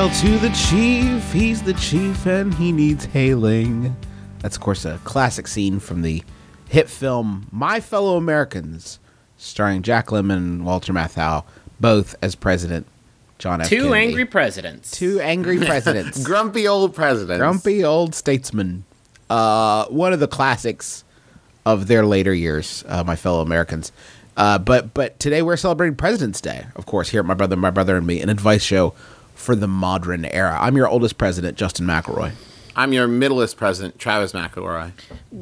Hail to the chief. He's the chief and he needs hailing. That's, of course, a classic scene from the hit film My Fellow Americans, starring Jack Lemmon and Walter Matthau, both as President John F. Two Kennedy. angry presidents. Two angry presidents. Grumpy old president. Grumpy old statesman. Uh, one of the classics of their later years, uh, my fellow Americans. Uh, but but today we're celebrating President's Day, of course, here at my brother, my brother and me, an advice show for the modern era. I'm your oldest president, Justin McElroy. I'm your middleest president, Travis McElroy.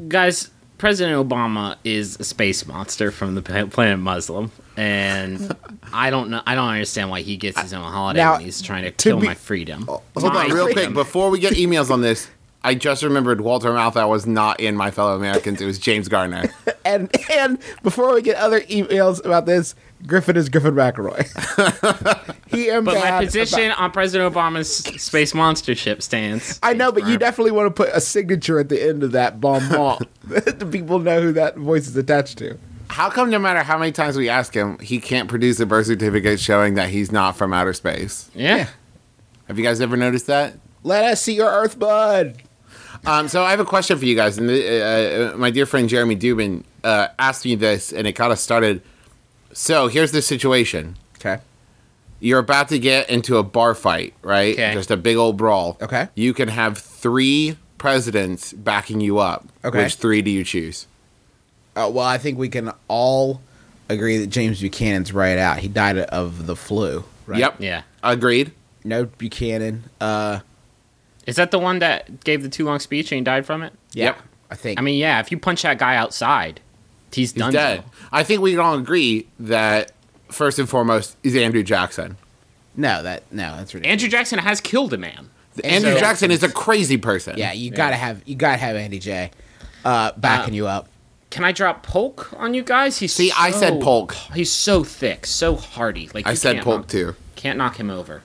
Guys, President Obama is a space monster from the planet Muslim, and I don't know. I don't understand why he gets his own holiday Now, when he's trying to to kill be- my freedom. Hold My on, real quick, before we get emails on this, I just remembered Walter Matthau was not in My Fellow Americans. It was James Garner. And and before we get other emails about this, Griffin is Griffin McElroy. he am But my position about- on President Obama's space monster ship stands. I know, but you definitely want to put a signature at the end of that bonbon. the people know who that voice is attached to. How come no matter how many times we ask him, he can't produce a birth certificate showing that he's not from outer space? Yeah. Have you guys ever noticed that? Let us see your Earth bud. Um, so I have a question for you guys, and uh, uh, my dear friend Jeremy Dubin uh, asked me this, and it kind of started. So here's the situation: Okay. you're about to get into a bar fight, right? Okay. Just a big old brawl. Okay. You can have three presidents backing you up. Okay. Which three do you choose? Uh, well, I think we can all agree that James Buchanan's right out. He died of the flu. Right? Yep. Yeah. Agreed. No Buchanan. Uh, Is that the one that gave the too long speech and he died from it? yeah, Yep. I think. I mean, yeah. If you punch that guy outside, he's, He's done. dead. I think we can all agree that first and foremost is Andrew Jackson. no, that no, that's ridiculous. Andrew Jackson has killed a man. Andrew so- Jackson is a crazy person. yeah, you gotta have you gotta have Andy J. Uh, backing you up. Can I drop Polk on you guys? He's See, I said Polk. He's so thick, so hardy. Like I said Polk knock- too. Can't knock him over.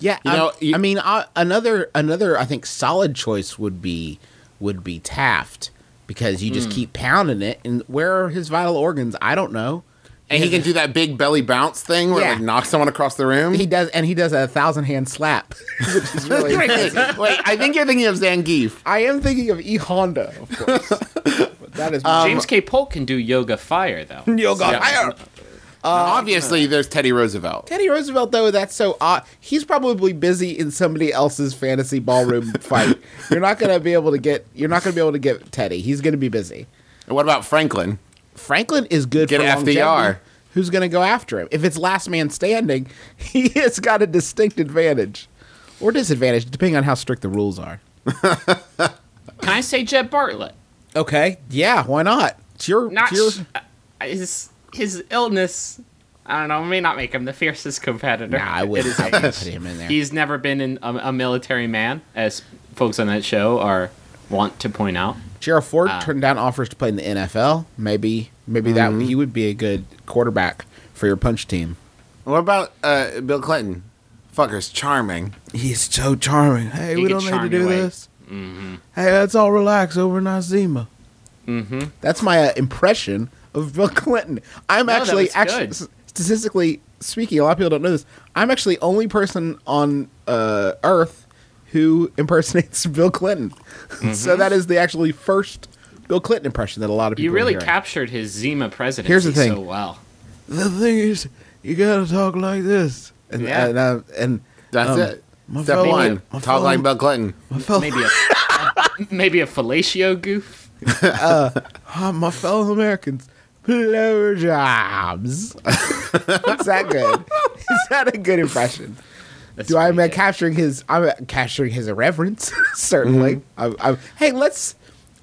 Yeah, You um, know, you- I mean, uh, another another I think solid choice would be would be Taft because you just keep pounding it, and where are his vital organs? I don't know. And he can do that big belly bounce thing where Yeah. like knocks someone across the room. He does, and he does a thousand hand slap, which is really. impressive. Wait, I think you're thinking of Zangief. I am thinking of E Honda, of course. that is Um, James K. Polk can do yoga fire though. Yoga Yeah. fire. Obviously, there's Teddy Roosevelt. Teddy Roosevelt, though, that's so odd. He's probably busy in somebody else's fantasy ballroom fight. You're not gonna be able to get. You're not gonna be able to get Teddy. He's gonna be busy. And what about Franklin? Franklin is good Get for FDR. longevity. Who's going to go after him? If it's last man standing, he has got a distinct advantage or disadvantage, depending on how strict the rules are. Can I say Jed Bartlet? Okay, yeah, why not? It's your, Not it's your sh- uh, his his illness. I don't know. May not make him the fiercest competitor. Nah, I would his I would put him in there. He's never been in a, a military man, as folks on that show are want to point out. Gerald Ford Ah. turned down offers to play in the NFL. Maybe, maybe that Mm-hmm. he would be a good quarterback for your punch team. What about uh, Bill Clinton? Fucker's charming. He's so charming. Hey, He we don't need to do your way. this. Hey, let's all relax over a Zima. Mm-hmm. That's my uh, impression of Bill Clinton. I'm No, that actually, was actually, good. statistically speaking, a lot of people don't know this. I'm actually the only person on uh, Earth who impersonates Bill Clinton. so that is the actually first Bill Clinton impression that a lot of people. You really hearing. captured his Zima presidency Here's the thing. so well. The thing is, you gotta talk like this, and Yeah. and, uh, and That's um, it. my Step fellow- one: my talk fellow- like Bill Clinton. my fellow, Maybe a maybe a fellatio goof. Ah, my fellow Americans, blowjobs. Is that good? Is that a good impression? That's Do I am good. capturing his? I'm capturing his irreverence. Certainly. Mm-hmm. I'm, I'm, hey, let's.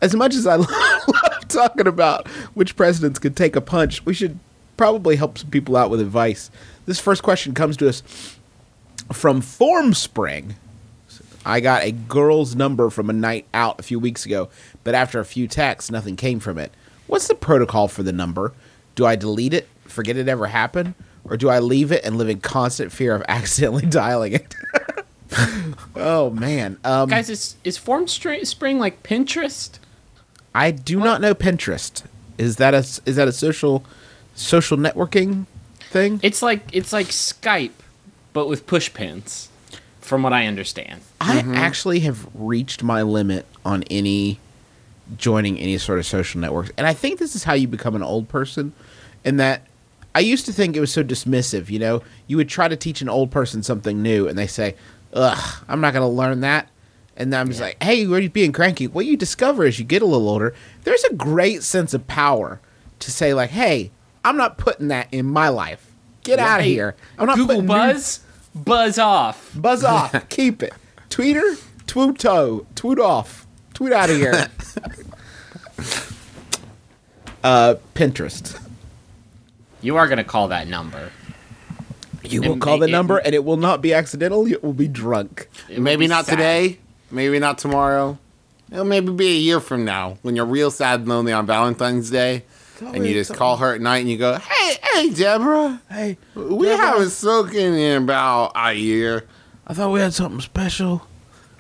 As much as I love talking about which presidents could take a punch, we should probably help some people out with advice. This first question comes to us from Formspring. I got a girl's number from a night out a few weeks ago, but after a few texts, nothing came from it. What's the protocol for the number? Do I delete it, forget it ever happened, or do I leave it and live in constant fear of accidentally dialing it? oh man, um, Guys, is is Formspring like Pinterest? I do not know Pinterest. Is that a is that a social social networking thing? It's like it's like Skype, but with push pins, from what I understand. I actually have reached my limit on any joining any sort of social networks. And I think this is how you become an old person in that I used to think it was so dismissive, you know, you would try to teach an old person something new and they say, "Ugh, I'm not going to learn that." And then I'm just like, "Hey, you're being cranky." What you discover as you get a little older, there's a great sense of power to say like, "Hey, I'm not putting that in my life. Get out of here. I'm not Google putting new- Buzz, buzz off. Buzz off. Keep it. Tweeter, tweet toe, tweet off. Tweet out of here. uh, Pinterest. You are gonna call that number. You And will call the it- number, and it will not be accidental. It will be drunk. Maybe be not sad. today. Maybe not tomorrow. It'll maybe be a year from now when you're real sad and lonely on Valentine's Day, and you just call her at night and you go, "Hey, hey, Deborah, Hey, we Deborah. haven't spoken in about a year." I thought we had something special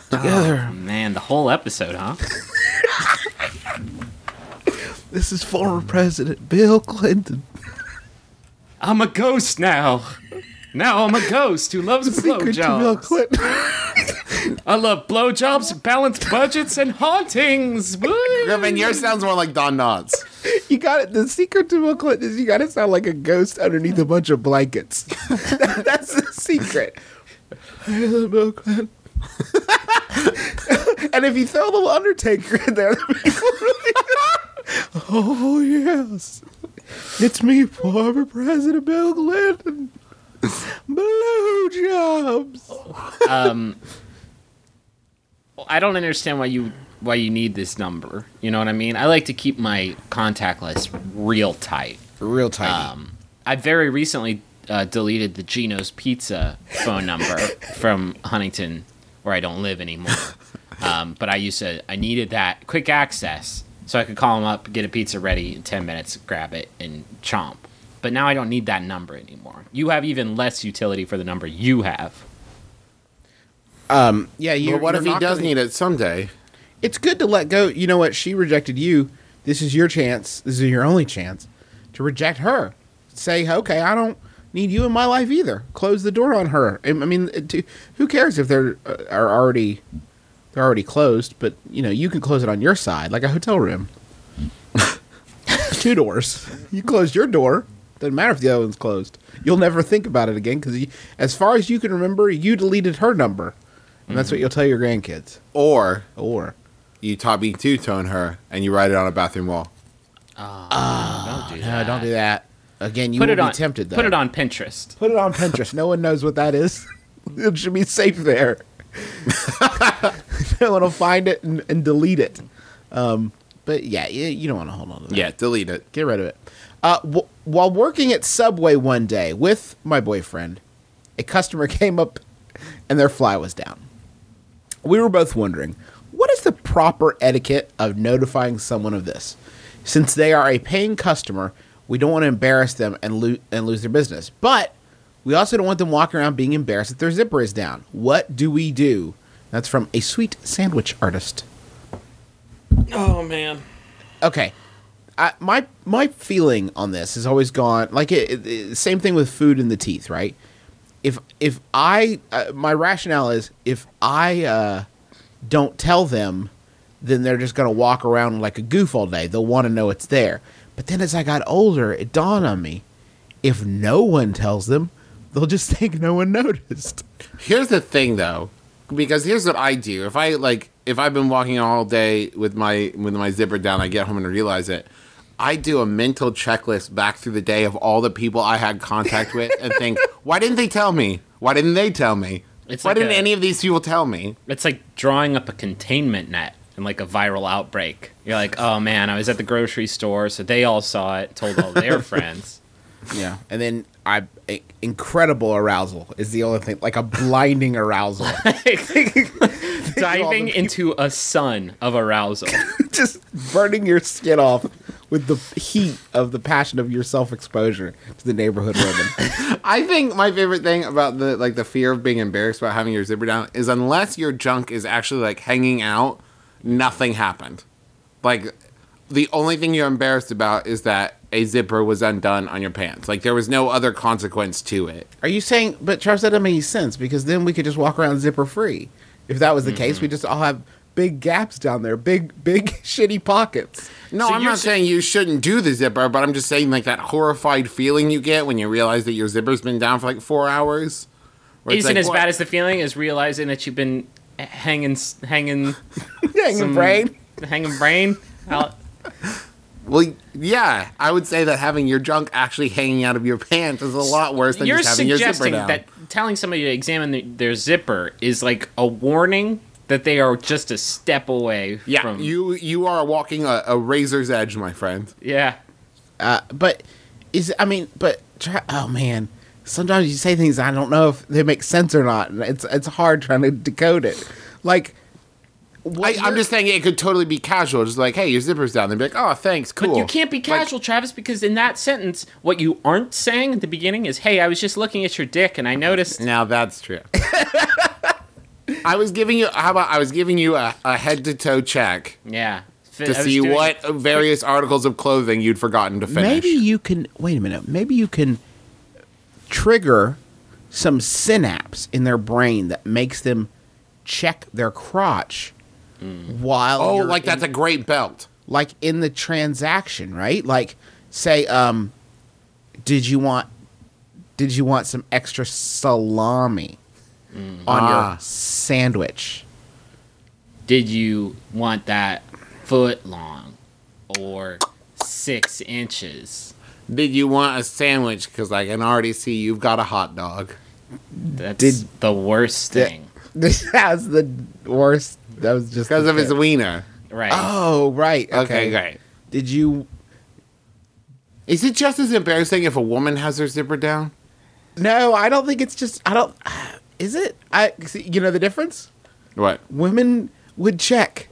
together. Oh, man, the whole episode, huh? This is former President Bill Clinton. I'm a ghost now. Now I'm a ghost who loves Secret to Bill blowjobs. Clinton. I love blowjobs, balanced budgets, and hauntings. Woo! Griffin, yours sounds more like Don Knotts. you got it. The secret to Bill Clinton is you got to sound like a ghost underneath a bunch of blankets. That's the secret. Hey, little Bill Clinton. And if you throw a little Undertaker in there, really oh yes, it's me, former President Bill Clinton. Blowjobs. um, I don't understand why you why you need this number. You know what I mean? I like to keep my contact list real tight. Real tiny. Um, I very recently uh, deleted the Geno's Pizza phone number from Huntington, where I don't live anymore. Um, but I used to, I needed that quick access so I could call them up, get a pizza ready in 10 minutes, grab it, and chomp. But now I don't need that number anymore. You have even less utility for the number you have. yeah, you. But what you're if he does gonna- need it someday? it's good to let go. You know what? She rejected you. This is your chance. This is your only chance to reject her. Say, okay, I don't need you in my life either. Close the door on her. I I mean, to, who cares if they're uh, are already they're already closed? But you know, you can close it on your side, like a hotel room. Two doors. You close your door. Doesn't matter if the other one's closed. You'll never think about it again because, as far as you can remember, you deleted her number, and that's what mm-hmm. you'll tell your grandkids. Or Or you Tommy Tutone her and you write it on a bathroom wall. Ah, don't do ah, No, don't do that. Again, you Put will it be on. tempted though. Put it on Pinterest. Put it on Pinterest. no one knows what that is. It should be safe there. no one will find it and, and delete it. Um, but yeah, you, you don't want to hold on to that. Yeah, delete it. Get rid of it. Uh, w- while working at Subway one day with my boyfriend, a customer came up and their fly was down. We were both wondering, what is the proper etiquette of notifying someone of this? Since they are a paying customer, we don't want to embarrass them and, lo- and lose their business. But we also don't want them walking around being embarrassed that their zipper is down. What do we do? That's from a sweet sandwich artist. Oh man. okay I, my my feeling on this has always gone like it, it- same thing with food in the teeth right if if i uh, my rationale is if i uh, don't tell them then they're just going to walk around like a goof all day they'll want to know it's there but then as i got older it dawned on me if no one tells them they'll just think no one noticed Here's the thing though, because here's what I do. If I like if I've been walking all day with my with my zipper down, I get home and realize it. I do a mental checklist back through the day of all the people I had contact with and think, why didn't they tell me? Why didn't they tell me? It's Why like didn't a- any of these people tell me? It's like drawing up a containment net in like a viral outbreak. You're like, oh man, I was at the grocery store, so they all saw it, told all their friends. Yeah, and then I i- incredible arousal is the only thing, like a blinding arousal, Diving into a sun of arousal. just burning your skin off with the heat of the passion of your self-exposure to the neighborhood women. I think my favorite thing about the like the fear of being embarrassed about having your zipper down is unless your junk is actually like hanging out, nothing happened. Like the only thing you're embarrassed about is that a zipper was undone on your pants. Like there was no other consequence to it. Are you saying? But Charles, that doesn't make any sense because then we could just walk around zipper free. If that was the case, we mm-hmm. just all have big gaps down there, big, big shitty pockets. No, So I'm not sa- saying you shouldn't do the zipper, but I'm just saying like that horrified feeling you get when you realize that your zipper's been down for like four hours. Isn't like, as what? bad as the feeling as realizing that you've been hanging, hanging, Hanging some- brain. hanging brain. out. Well, yeah, I would say that having your junk actually hanging out of your pants is a lot worse than You're just having your zipper suggesting down. that telling somebody to examine the, their zipper is like a warning that they are just a step away yeah, from you you are walking a, a razor's edge, my friend. Yeah. Uh, but is I mean, but try, oh man, sometimes you say things I don't know if they make sense or not, and it's it's hard trying to decode it. Like, I, I'm just saying it could totally be casual, just like, hey, your zipper's down. They'd be like, oh, thanks, cool. But you can't be Like, casual, Travis, because in that sentence, what you aren't saying at the beginning is, "Hey, I was just looking at your dick and I noticed." now that's true. I was giving you. How about I was giving you a, a head to toe check Yeah. Fi- to I see doing- what various articles of clothing you'd forgotten to finish. maybe you can wait a minute. Maybe you can trigger some synapse in their brain that makes them check their crotch while Oh, like in- that's a great belt. like in the transaction, right? Like say um did you want did you want some extra salami on Ah. your sandwich? Did you want that foot long or six inches? Did you want a sandwich? Because I can already see you've got a hot dog. That's Did- the worst Did- thing. This has the worst that was just Because the of his tip. wiener. Right. Oh, right. Okay. Okay, great. Did you Is it just as embarrassing if a woman has her zipper down? No, I don't think it's just I don't is it? I see, you know the difference? What? women would check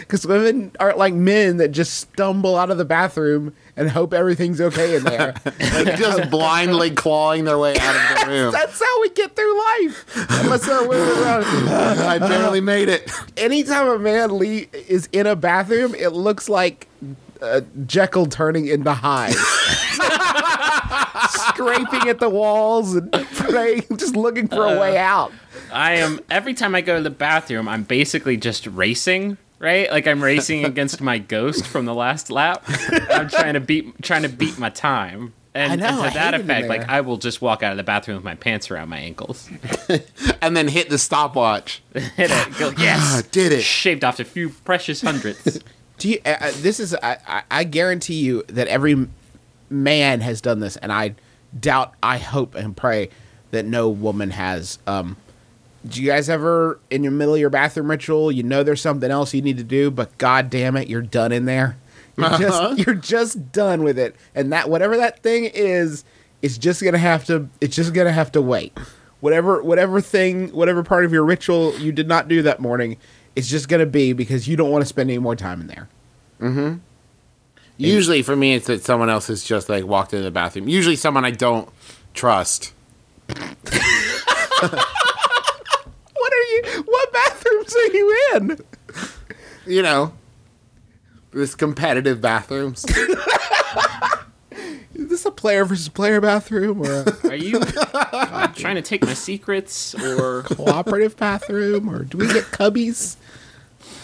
because women aren't like men that just stumble out of the bathroom and hope everything's okay in there. Like just blindly clawing their way out of the room. That's how we get through life. Unless there are women around. I barely made it. Anytime a man le- is in a bathroom, it looks like uh, Jekyll turning into Hyde. Scraping at the walls and praying, just looking for a way out. I am every time I go to the bathroom, I'm basically just racing, right? Like I'm racing against my ghost from the last lap. I'm trying to beat trying to beat my time. And, I know, and to I that hate it in effect, like. I will just walk out of the bathroom with my pants around my ankles. And then hit the stopwatch. Hit it. Go, yes. Did it. Shaved off a few precious hundredths. Do you, uh, uh, this is I, I, I guarantee you that every man has done this, and I doubt, I hope and pray that no woman has. Um, do you guys ever in your middle of your bathroom ritual, you know there's something else you need to do, but god damn it, you're done in there. You're Uh-huh. just you're just done with it, and that whatever that thing is, it's just gonna have to. It's just gonna have to wait. Whatever whatever thing, whatever part of your ritual you did not do that morning, it's just gonna be because you don't want to spend any more time in there. Usually for me, it's that someone else has just like walked into the bathroom. Usually someone I don't trust. What are you? What bathrooms are you in? You know, this competitive bathrooms. Is this a player versus player bathroom or a Are you trying to take my secrets or cooperative bathroom or do we get cubbies?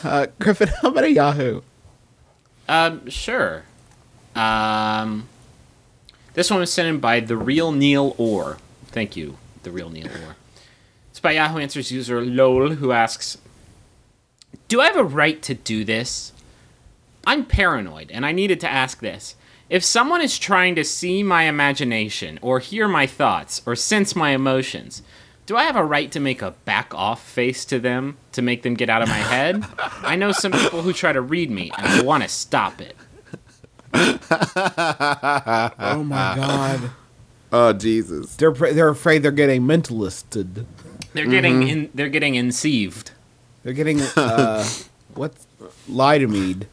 Uh, Griffin, how about a Yahoo? Um, sure. Um, this one was sent in by the real Neil Orr. Thank you, the real Neil Orr. It's by Yahoo Answers user Lol, who asks, "Do I have a right to do this? I'm paranoid, and I needed to ask this." If someone is trying to see my imagination, or hear my thoughts, or sense my emotions, do I have a right to make a back off face to them to make them get out of my head? I know some people who try to read me, and I want to stop it. Oh my god. Oh Jesus. They're they're afraid they're getting mentalisted. They're getting mm-hmm. in. They're getting inceived. They're getting uh what's Lie to Me'd.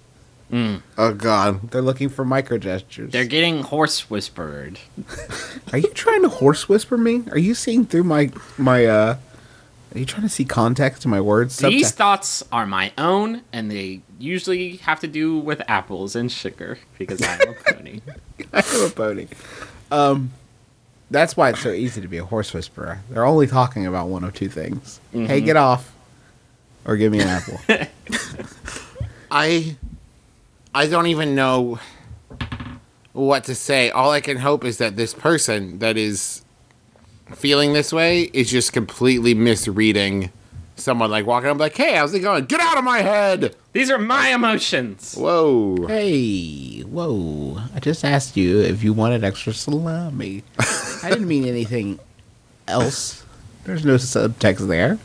Oh God. They're looking for micro gestures. They're getting horse whispered. Are you trying to horse whisper me? Are you seeing through my my uh are you trying to see context to my words? These Subtext- thoughts are my own, and they usually have to do with apples and sugar because I'm a pony. I am a pony. Um that's why it's so easy to be a horse whisperer. They're only talking about one of two things. Hey, get off. Or give me an apple. I I don't even know what to say. All I can hope is that this person that is feeling this way is just completely misreading someone like walking up like, "Hey, how's it going? Get out of my head!" These are my emotions. Whoa. hey, whoa. I just asked you if you wanted extra salami. I didn't mean anything else. There's no subtext there.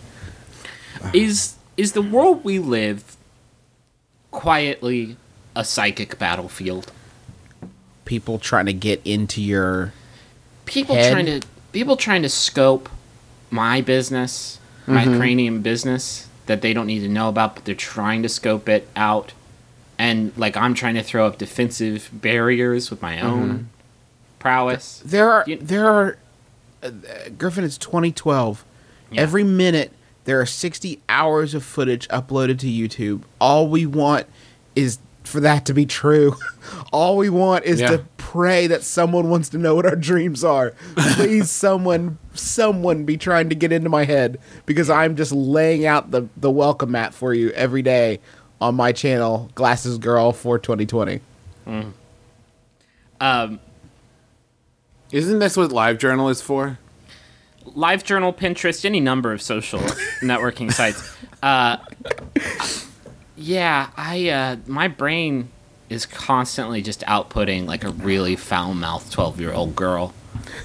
Is is the world we live quietly a psychic battlefield? People trying to get into your People Head? trying to people trying to scope my business, my cranium business that they don't need to know about, but they're trying to scope it out. And like I'm trying to throw up defensive barriers with my own prowess. There are You- there are uh, Griffin. It's 2012. Every minute there are 60 hours of footage uploaded to YouTube. All we want is for that to be true. All we want is Yeah. to pray that someone wants to know what our dreams are. Please, someone, someone, be trying to get into my head because I'm just laying out the the welcome mat for you every day on my channel, Glasses Girl for 2020. Um, Isn't this what LiveJournal is for? LiveJournal, Pinterest, any number of social networking sites. Uh, yeah, I uh, my brain is constantly just outputting like a really foul mouthed twelve year old girl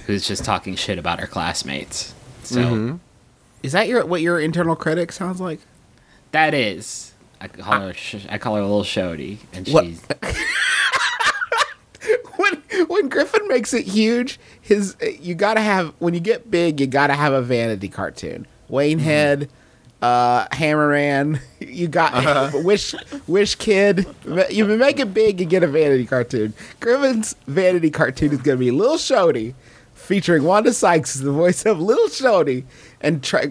who's just talking shit about her classmates. So Is that your what your internal critic sounds like? that is. I call her. I call her a little shody, and she's Griffin makes it huge, his you gotta have when you get big, you gotta have a vanity cartoon. Waynehead, uh, Hammerman, you got Wish Wish Kid. You make it big, you get a vanity cartoon. Griffin's vanity cartoon is gonna be Lil Shody, featuring Wanda Sykes as the voice of Lil Shody, and try,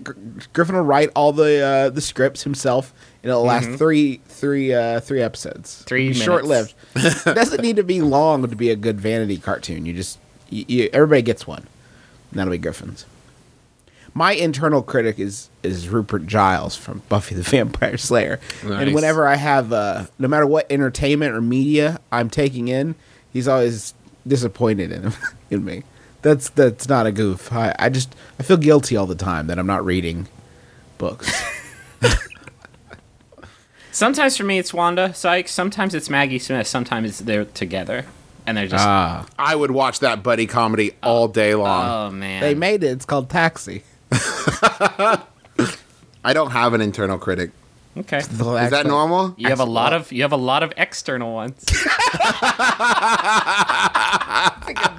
Griffin will write all the uh, the scripts himself. And it'll last three three uh, three episodes. Three short lived. doesn't need to be long to be a good vanity cartoon. You just you, you, everybody gets one. And that'll be Griffin's. My internal critic is is Rupert Giles from Buffy the Vampire Slayer, and Nice. whenever I have, uh, no matter what entertainment or media I'm taking in, he's always disappointed in him, in me. That's that's not a goof. I, I just I feel guilty all the time that I'm not reading books. Sometimes for me it's Wanda Sykes, sometimes it's Maggie Smith, sometimes they're together, and they're just ah, I would watch that buddy comedy all day long. oh man. they made it. It's called Taxi. I don't have an internal critic. okay. Is that normal? You have a lot of you have a lot of external ones.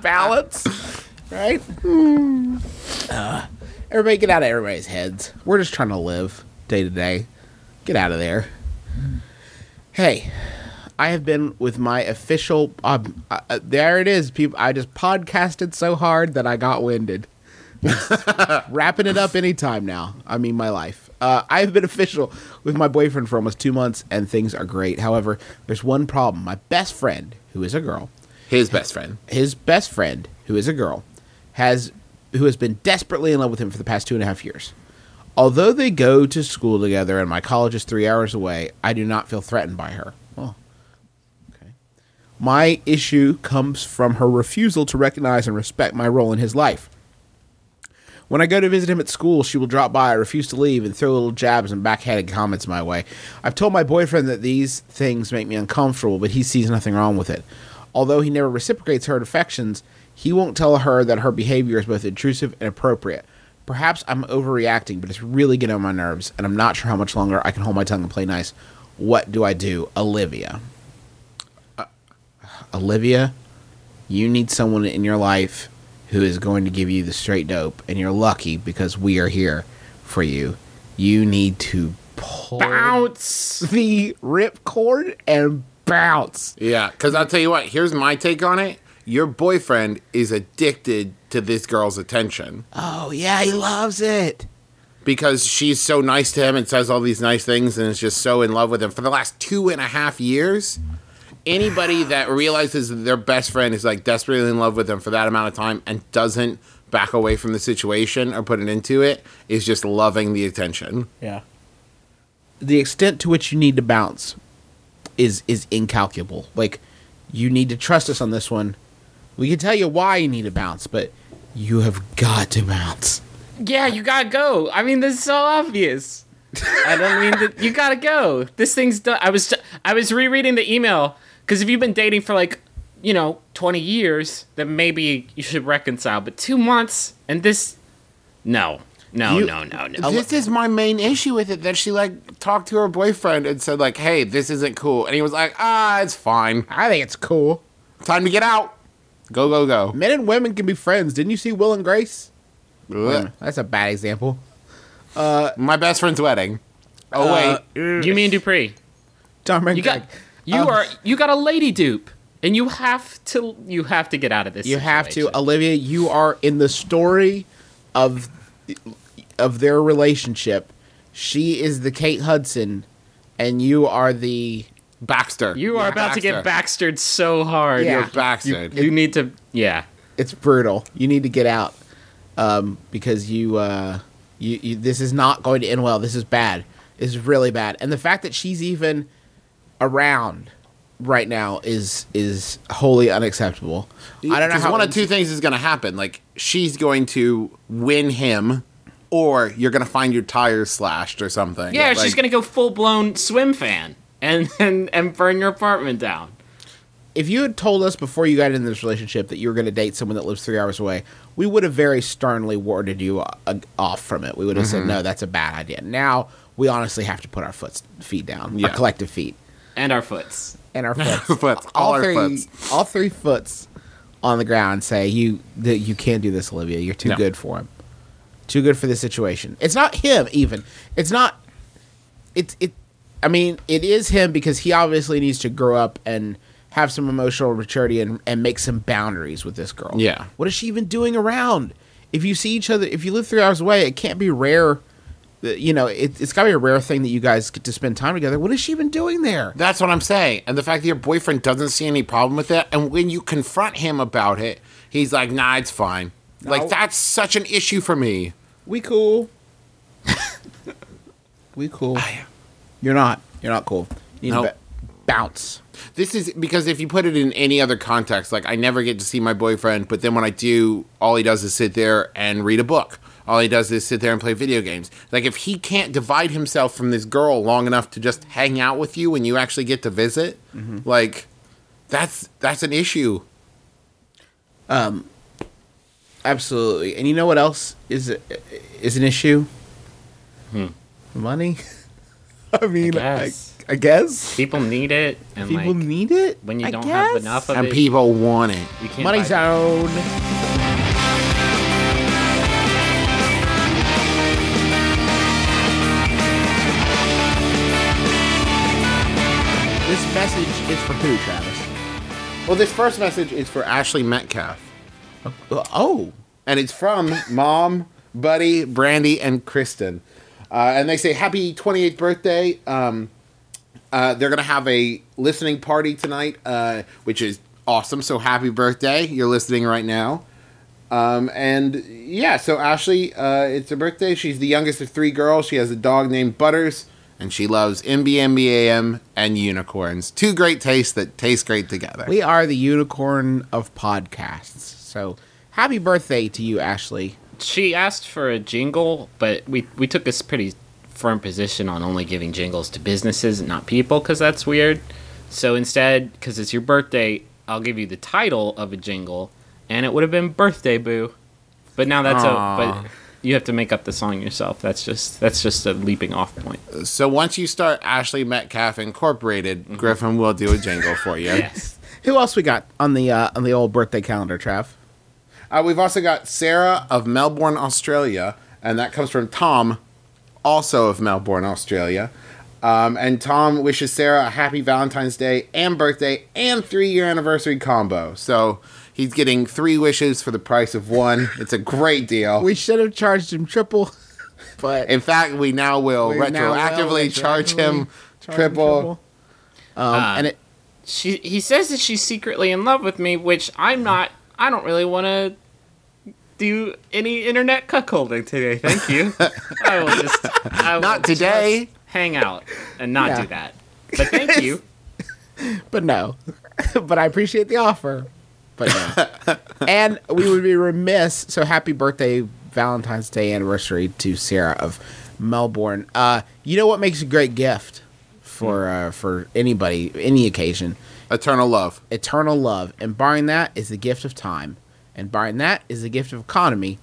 balance, right? Uh, everybody, get out of everybody's heads. We're just trying to live day to day. Get out of there. Hey, I have been with my official. Um, uh, uh, there it is, people. I just podcasted so hard that I got winded. Wrapping it up anytime now. I mean, my life. Uh, I've been official with my boyfriend for almost two months, and things are great. However, there's one problem. My best friend, who is a girl, His best friend. his best friend, who is a girl, has who has been desperately in love with him for the past two and a half years. Although they go to school together and my college is three hours away, I do not feel threatened by her. Well, okay. My issue comes from her refusal to recognize and respect my role in his life. When I go to visit him at school, she will drop by, refuse to leave, and throw little jabs and backhanded comments my way. I've told my boyfriend that these things make me uncomfortable, but he sees nothing wrong with it. Although he never reciprocates her affections, he won't tell her that her behavior is both intrusive and appropriate. Perhaps I'm overreacting, but it's really getting on my nerves, and I'm not sure how much longer I can hold my tongue and play nice. What do I do, Olivia? Uh, Olivia, you need someone in your life who is going to give you the straight dope, and you're lucky because we are here for you. You need to pull Bounce. the ripcord and bounce. Yeah, because I'll tell you what. Here's my take on it. Your boyfriend is addicted to this girl's attention Oh yeah, he loves it. because she's so nice to him and says all these nice things and is just so in love with him for the last two and a half years. Anybody that realizes that their best friend is like desperately in love with them for that amount of time and doesn't back away from the situation or put it into it is just loving the attention. Yeah. The extent to which you need to bounce is is incalculable. Like you need to trust us on this one. We can tell you why you need to bounce, but you have got to bounce. Yeah, you gotta go. I mean, this is so obvious. I don't mean that you gotta go. This thing's done. I was I was rereading the email because if you've been dating for like you know twenty years, then maybe you should reconcile. But two months and this, no, no, You- no, no, no. This is my main issue with it that she like talked to her boyfriend and said like, "Hey, this isn't cool," and he was like, "Ah, it's fine. I think it's cool. Time to get out. Go, go, go." Men and women can be friends. Didn't you see Will and Grace? Ugh. That's a bad example. Uh, My best friend's wedding. Oh uh, wait, you mean Dupree? Tom You got you um, are you got a lady dupe, and you have to you have to get out of this. You have to. Olivia. You are in the story of of their relationship. She is the Kate Hudson, and you are the Baxter. You are about to get Baxtered so hard. Yeah. You're Baxter. You need to, yeah. it's brutal. You need to get out um, because you, uh, you you this is not going to end well. This is bad. This is really bad. And the fact that she's even around right now is is wholly unacceptable. I don't know Because how one of two things is going to happen. Like she's going to win him, or you're going to find your tires slashed or something. Yeah, Like, she's gonna go full blown Swimfan and, and and burn your apartment down. if you had told us before you got into this relationship that you were going to date someone that lives three hours away, we would have very sternly warded you uh, off from it. We would have said, no, that's a bad idea. Now we honestly have to put our foot, feet down, Yeah. our collective feet, And our foots. and our foots, Foots, all our three, foots. all three foots on the ground. Say you that you can't do this, Olivia. You're too No. good for him. Too good for this situation. It's not him even. It's not. It's it. I mean, it is him because he obviously needs to grow up and have some emotional maturity and, and make some boundaries with this girl. Yeah. What is she even doing around? If you see each other, if you live three hours away, it can't be rare. that- You know, it, it's got to be a rare thing that you guys get to spend time together. What is she even doing there? That's what I'm saying. And the fact that your boyfriend doesn't see any problem with it, and when you confront him about it, he's like, "Nah, it's fine." Like that's such an issue for me. We cool. we cool. You're not. You're not cool. You need Nope. to ba- bounce. This is because if you put it in any other context, like I never get to see my boyfriend, but then when I do, all he does is sit there and read a book. All he does is sit there and play video games. Like if he can't divide himself from this girl long enough to just hang out with you when you actually get to visit, like that's that's an issue. Um absolutely. And you know what else is is an issue? Money. I mean, I guess. I, guess People need it, and people like need it. when you I don't have guess. enough of it. And it, people want it. you can't Money buy- zone. This message is for who, Travis? Well, this first message is for Ashley Metcalf. Uh, Oh, and it's from mom, buddy, Brandy, and Kristen. Uh, and they say happy 28th birthday. Um, uh, they're gonna have a listening party tonight, uh, which is awesome. So happy birthday! You're listening right now. Um, and yeah, so Ashley, uh, it's her birthday. She's the youngest of three girls. She has a dog named Butters, and she loves MBMBAM and unicorns. Two great tastes that taste great together. we are the unicorn of podcasts. So, happy birthday to you, Ashley. She asked for a jingle, but we we took this pretty firm position on only giving jingles to businesses and not people because that's weird. So instead, because it's your birthday, I'll give you the title of a jingle, and it would have been "Birthday Boo." But now that's Aw. a but You have to make up the song yourself. That's just that's just a leaping off point. So once you start Ashley Metcalf Incorporated, Mm-hmm. Griffin will do a jingle for you. Yes. Who else we got on the uh, on the old birthday calendar, Trav? Uh, we've also got Sarah of Melbourne, Australia, and that comes from Tom, also of Melbourne, Australia. Um, and Tom wishes Sarah a happy Valentine's Day and birthday and three year anniversary combo. So he's getting three wishes for the price of one. It's a great deal. We should have charged him triple, but In fact, we now will we now will retroactively charge him retroactively charge triple. Um, Uh, and it She he says that she's secretly in love with me, which I'm not. I don't really want to do any internet cuckolding today. Thank you. I will just I will Not today. just hang out and not Yeah. do that. But thank you. but no. but I appreciate the offer. But no. and we would be remiss. So happy birthday, Valentine's Day anniversary to Sarah of Melbourne. Uh, you know what makes a great gift for uh, for anybody, any occasion? Eternal love. Eternal love, and barring that is the gift of time, and barring that is the gift of economy,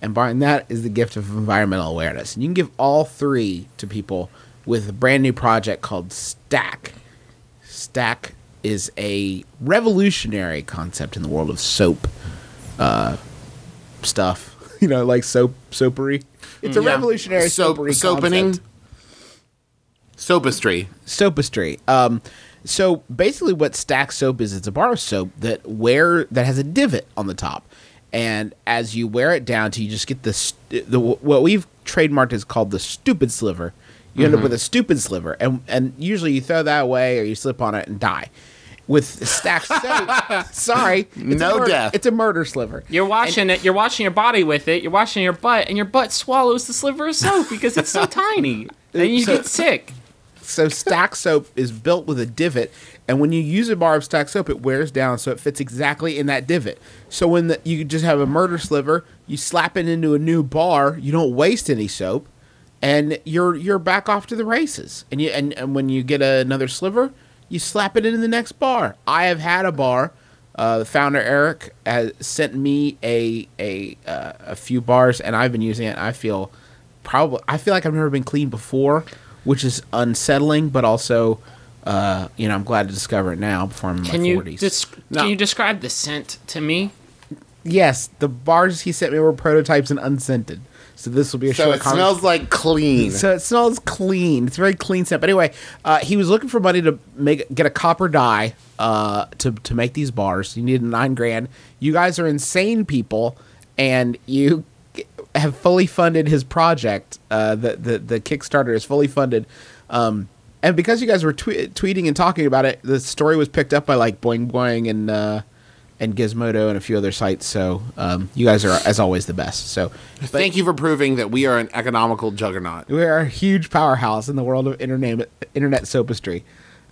and barring that is the gift of environmental awareness. And you can give all three to people with a brand new project called Stack. Stack is a revolutionary concept in the world of soap uh, stuff. You know, like soap soapery. It's a Yeah. revolutionary Soap, soapery soapening. concept Soapistry. soapistry. Um, so basically, what Stack Soap is, it's a bar of soap that wear that has a divot on the top, and as you wear it down, to you just get the st- the what we've trademarked is called the stupid sliver. You end up with a stupid sliver, and and usually you throw that away or you slip on it and die. With Stack Soap, sorry, No murder- death. It's a murder sliver. You're washing it. You're washing your body with it. You're washing your butt, and your butt swallows the sliver of soap because it's so tiny, and you So- get sick. So Stack Soap is built with a divot, and when you use a bar of Stack Soap, it wears down, so it fits exactly in that divot. So when the, you just have a murder sliver, you slap it into a new bar, you don't waste any soap, and you're you're back off to the races. And you and, and when you get another sliver, you slap it into the next bar. I have had a bar. Uh, the founder Eric has sent me a a uh, a few bars, and I've been using it. I feel probably I feel like I've never been clean before, which is unsettling, but also, uh, you know, I'm glad to discover it now before I'm in Can my you 40s. des- No. can you describe the scent to me? yes, the bars he sent me were prototypes and unscented, so this will be a So short it con- smells like clean. So it smells clean. It's very clean scent. But anyway, uh, he was looking for money to make get a copper die uh, to to make these bars. He needed nine grand. You guys are insane people, and you have fully funded his project. Uh, the the the Kickstarter is fully funded. Um, and because you guys were twe- tweeting and talking about it, the story was picked up by like Boing Boing and uh, and Gizmodo and a few other sites. So um, you guys are, as always, the best. So Thank you for proving that we are an economical juggernaut. we are a huge powerhouse in the world of internet internet soapistry.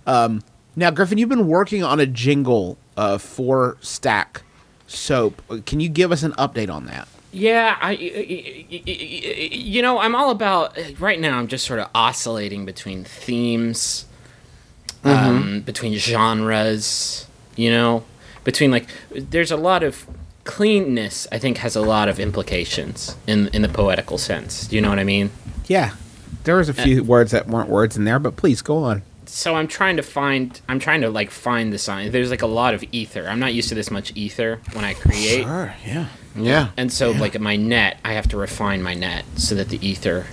Um, now, Griffin, you've been working on a jingle uh, for Stack Soap. Can you give us an update on that? Yeah, I, you know, I'm all about right now. I'm just sort of oscillating between themes, um, between genres. You know, between like, there's a lot of cleanness. I think has a lot of implications in in the poetical sense. Do you know what I mean? Yeah, there was a few words that weren't words in there, but please go on. So I'm trying to find. I'm trying to like find the sign. There's like a lot of ether. I'm not used to this much ether when I create. Sure, yeah. Yeah. And so, like my net, I have to refine my net so that the ether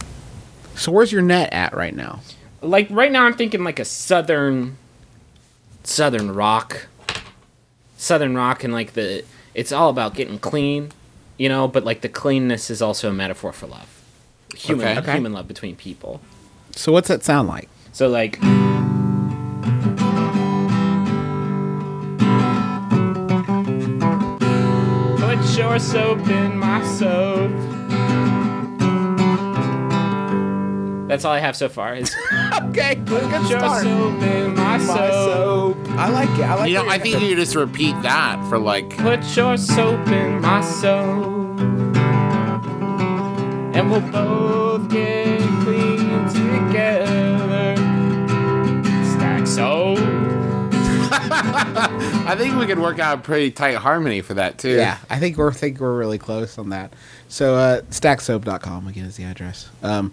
So where's your net at right now? like right now i'm thinking like a southern southern rock southern rock and like the it's all about getting clean you know but like the cleanness is also a metaphor for love human Okay. Okay. human love between people So what's that sound like? So like put your soap in my soap that's all i have so far is Okay, good your soap in my soap I like it. I like. It. You know, I think you just repeat that for like Put your soap in my soap, and we'll both get I think we could work out a pretty tight harmony for that too. Yeah, I think we're think we're really close on that. So uh, stacksoap.com again is the address. Um,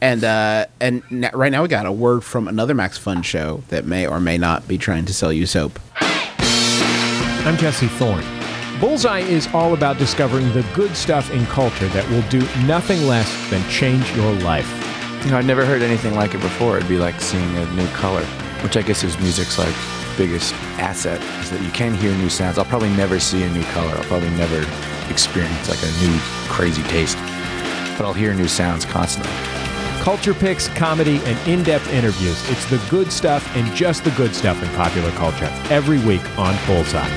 and uh, and n- right now we got a word from another Max Fun show that may or may not be trying to sell you soap. I'm Jesse Thorne. Bullseye is all about discovering the good stuff in culture that will do nothing less than change your life. You know, I'd never heard anything like it before. It'd be like seeing a new color, which I guess is music's like biggest asset is that you can hear new sounds. I'll probably never see a new color. I'll probably never experience like a new crazy taste, but I'll hear new sounds constantly. Culture picks, comedy, and in depth interviews. It's the good stuff and just the good stuff in popular culture every week on Bullseye.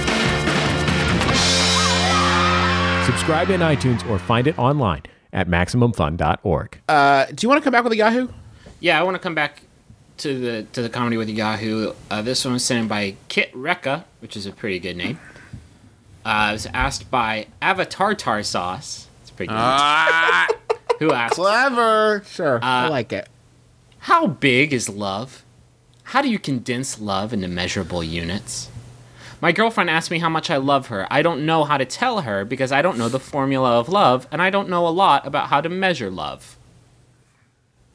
Subscribe in iTunes or find it online at MaximumFun.org. Uh, do you want to come back with a Yahoo? Yeah, I want to come back to the to the comedy with Yahoo. Uh, this one was sent in by Kit Rekka, which is a pretty good name. Uh, I was asked by Avatar Tar Sauce. It's pretty good. Ah, who asked, clever. Sure, I like it. "How big is love? How do you condense love into measurable units?" My girlfriend asked me how much I love her. I don't know how to tell her because I don't know the formula of love, and I don't know a lot about how to measure love.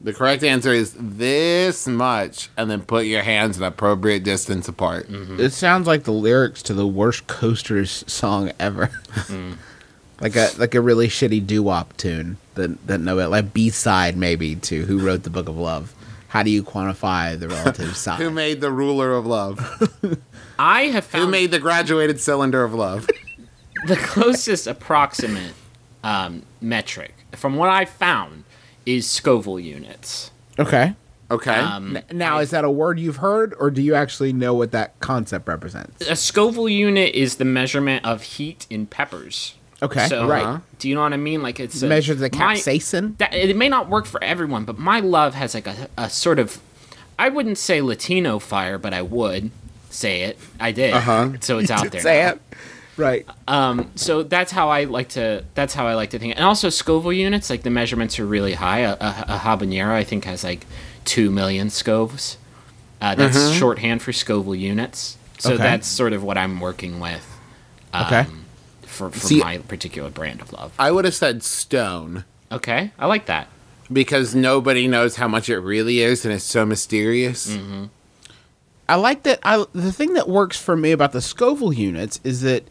The correct answer is this much, and then put your hands an appropriate distance apart. It sounds like the lyrics to the worst Coasters song ever. like a like a really shitty doo wop tune that that no like B side maybe to Who Wrote the Book of Love. How do you quantify the relative size? Who made the ruler of love? I have found Who made the graduated cylinder of love? the closest approximate um, metric from what I found is Scoville units. okay. Okay. Um, N- Now, is that a word you've heard, or do you actually know what that concept represents? a Scoville unit is the measurement of heat in peppers. Okay, So, right. Do you know what I mean? Like it's a, Measure the my- capsaicin. That, it may not work for everyone, but my love has like a, a sort of, I wouldn't say Latino fire, but I would say it. I did. Uh-huh. So it's out there. Say now. it. Right. Um, so that's how I like to. That's how I like to think. And also Scoville units, like the measurements are really high. A, a, a habanero, I think, has like two million scoves. Uh, that's shorthand for Scoville units. So Okay. that's sort of what I'm working with. Um, Okay. For, for See- my particular brand of love. I would have said stone Okay, I like that. because nobody knows how much it really is, and it's so mysterious. I like that. I the thing that works for me about the Scoville units is that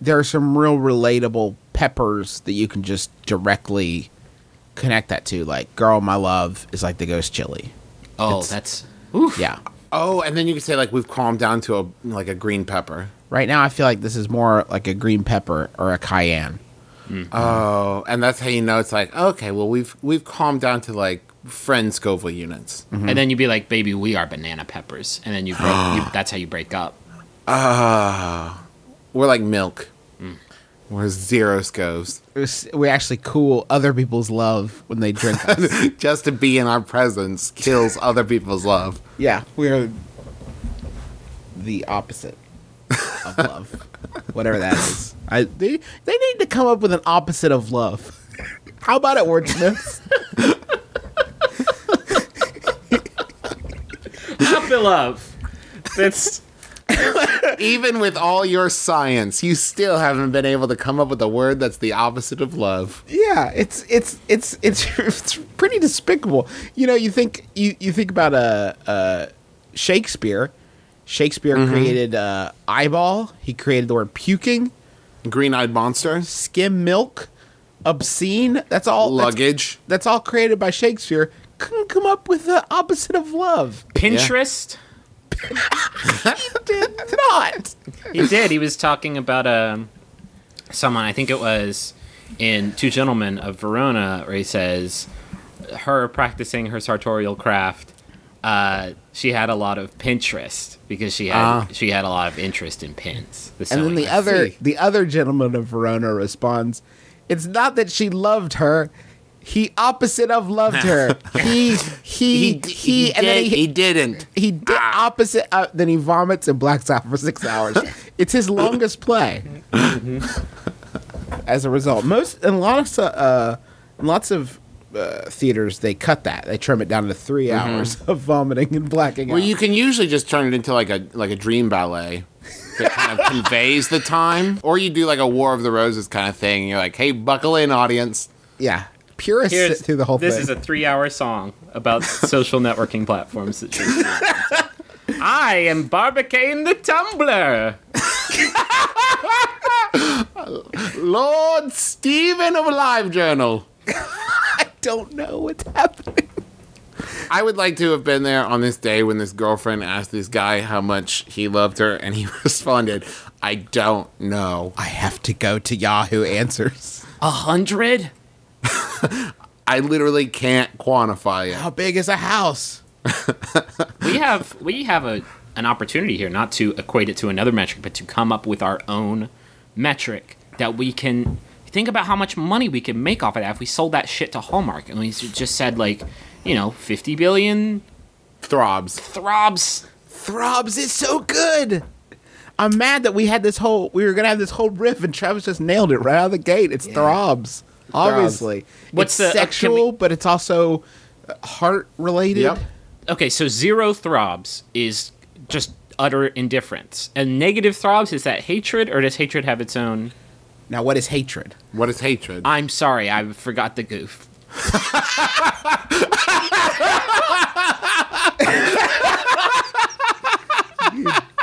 there are some real relatable peppers that you can just directly connect that to. Like, girl, my love is like the ghost chili. Oh, It's- that's. Oof. Yeah. Oh, and then you could say like we've calmed down to a like a green pepper. Right now, I feel like this is more like a green pepper or a cayenne. Oh, and that's how you know it's like okay, well we've we've calmed down to like friend Scoville units. And then you'd be like, "Baby, we are banana peppers," and then you, break, you that's how you break up. Ah, we're like milk. Mm. We're zero scoves It was- We actually cool other people's love when they drink us. just to be in our presence kills other people's love. yeah, we're the opposite of love, whatever that is. I they they need to come up with an opposite of love. How about it, wordsmiths? Happy love. That's Even with all your science, you still haven't been able to come up with a word that's the opposite of love. Yeah, it's it's it's it's it's pretty despicable. You know, you think you you think about uh, uh, Shakespeare. Shakespeare created uh, eyeball. He created the word puking, Green-eyed monster, skim milk, obscene. That's all. luggage. That's, all created by Shakespeare. Couldn't come up with the opposite of love. Pinterest. Did not. He did. He was talking about um, someone. I think it was in Two Gentlemen of Verona, where he says her practicing her sartorial craft. Uh, she had a lot of Pinterest because she had Ah. she had a lot of interest in pins. The And then the other see. the other gentleman of Verona responds, "It's not that she loved her." He opposite of loved her. He he he, and then he, he didn't. he did opposite. Uh, then he vomits and blacks out for six hours. it's his longest play. As a result, most and lots of uh, lots of uh, theaters they cut that. They trim it down to 3 hours of vomiting and blacking Well, out. you can usually just turn it into like a like a dream ballet. that kind of conveys the time, or you do like a War of the Roses kind of thing. And you're like, hey, buckle in, audience. Yeah, purists sit Here's through the whole this thing. is a three-hour song about social networking platforms that should. I am Barbicane the Tumblr. Lord Stephen of Live Journal. I don't know what's happening. I would like to have been there on this day when this girlfriend asked this guy how much he loved her, and he responded, I don't know. I have to go to Yahoo Answers. A hundred? I literally can't quantify it. How big is a house? We have we have a an opportunity here not to equate it to another metric, but to come up with our own metric that we can think about how much money we can make off of that if we sold that shit to Hallmark and we just said like, you know, fifty billion Throbs. throbs. Throbs is so good. I'm mad that we had this whole we were gonna have this whole riff and Travis just nailed it right out of the gate. It's throbs, obviously. What's it's the- uh, sexual, can but it's also heart related. Yep. Okay, so zero throbs is just utter indifference. And negative throbs is that hatred or does hatred have its own Now, what is hatred? What is hatred? I'm sorry, I forgot the goof.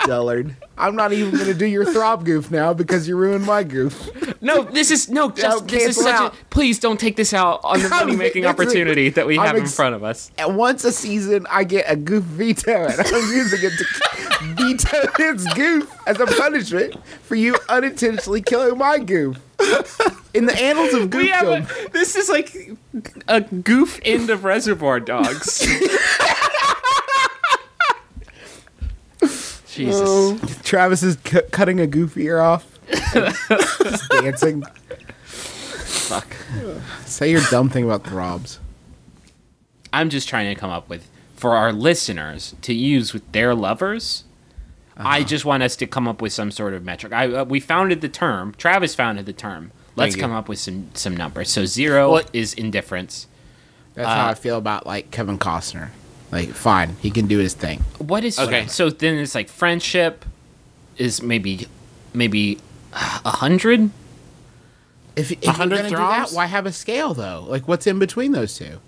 Dullard. I'm not even gonna do your throb goof now because you ruined my goof. No, this is no. Just this is such out. a. Please don't take this out on the money making opportunity that we have in front of us. And once a season, I get a goof veto, and I'm using it to veto his goof as a punishment for you unintentionally killing my goof. In the annals of goofdom, a, this is like a goof end of Reservoir Dogs. Jesus. Travis is cu- cutting a goofy ear off, Just dancing. Fuck. Say your dumb thing about throbs. I'm just trying to come up with for our listeners to use with their lovers. I just want us to come up with some sort of metric. I uh, we founded the term. Travis founded the term. Let's come up with some some numbers. So zero Well- is indifference. That's how I feel about like Kevin Costner. Like, fine, he can do his thing. What is Okay. So then it's like friendship is maybe maybe a hundred. If, if you're 100 gonna do that, throbs? why have a scale though? Like, what's in between those two?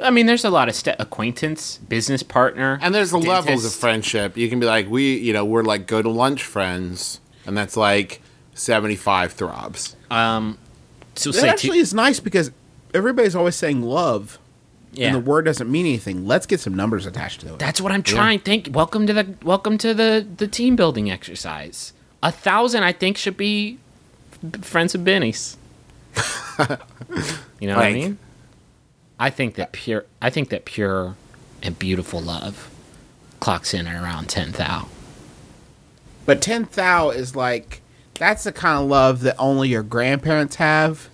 I mean, there's a lot of st- acquaintance, business partner, and there's the levels of friendship. You can be like, we, you know, we're like go to lunch friends, and that's like 75 throbs. Um, so That say actually two, is nice because everybody's always saying love, yeah. and the word doesn't mean anything. Let's get some numbers attached to it. That's what I'm trying. Thank. Welcome to the welcome to the the team building exercise. A thousand, I think, should be friends of Benny's. you know what I mean? I think that pure. I think that pure and beautiful love clocks in at around ten thou. But ten thou is like that's the kind of love that only your grandparents have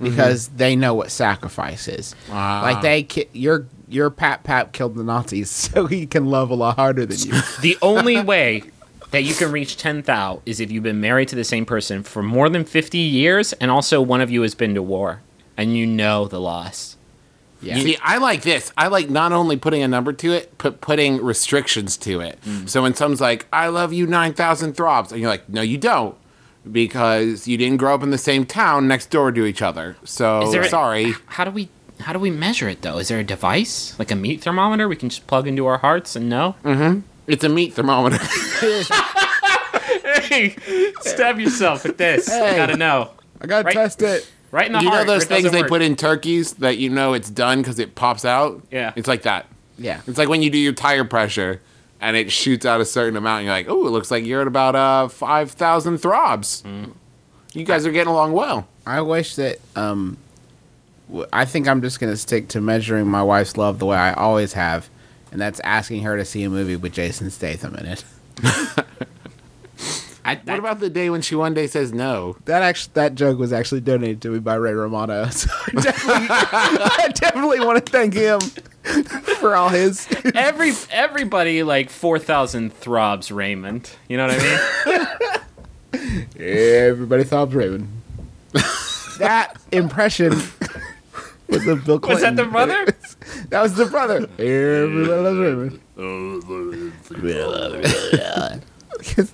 because they know what sacrifice is. Ah. Like they, ki- your your pap pap killed the Nazis, so he can love a lot harder than you. The only way that you can reach 10 thou is if you've been married to the same person for more than 50 years and also one of you has been to war and you know the loss. Yeah. See, I like this. I like not only putting a number to it, but putting restrictions to it. So when someone's like, "I love you 9,000 throbs," and you're like, "No, you don't." Because you didn't grow up in the same town next door to each other. So there a- sorry. How do we how do we measure it though? Is there a device like a meat thermometer we can just plug into our hearts and know? Mm-hmm. It's a meat thermometer. Hey, stab yourself with this. Hey. Gotta know. I gotta Right. test it. Right in the Do you know those things they work. put in turkeys that you know it's done because it pops out? Yeah. It's like that. Yeah. It's like when you do your tire pressure and it shoots out a certain amount. And you're like, oh, it looks like you're at about uh, 5,000 throbs. You guys are getting along well. I wish that um w- I think I'm just going to stick to measuring my wife's love the way I always have, and that's asking her to see a movie with Jason Statham in it. I, What about the day when she one day says no? That actually that joke was actually donated to me by Ray Romano. So I definitely I definitely want to thank him for all his every everybody like four thousand throbs Raymond. You know what I mean? Everybody thought Raymond. that impression was the Bill Clinton. Was that the brother? That was the brother. Everybody loves Raymond. 'Cause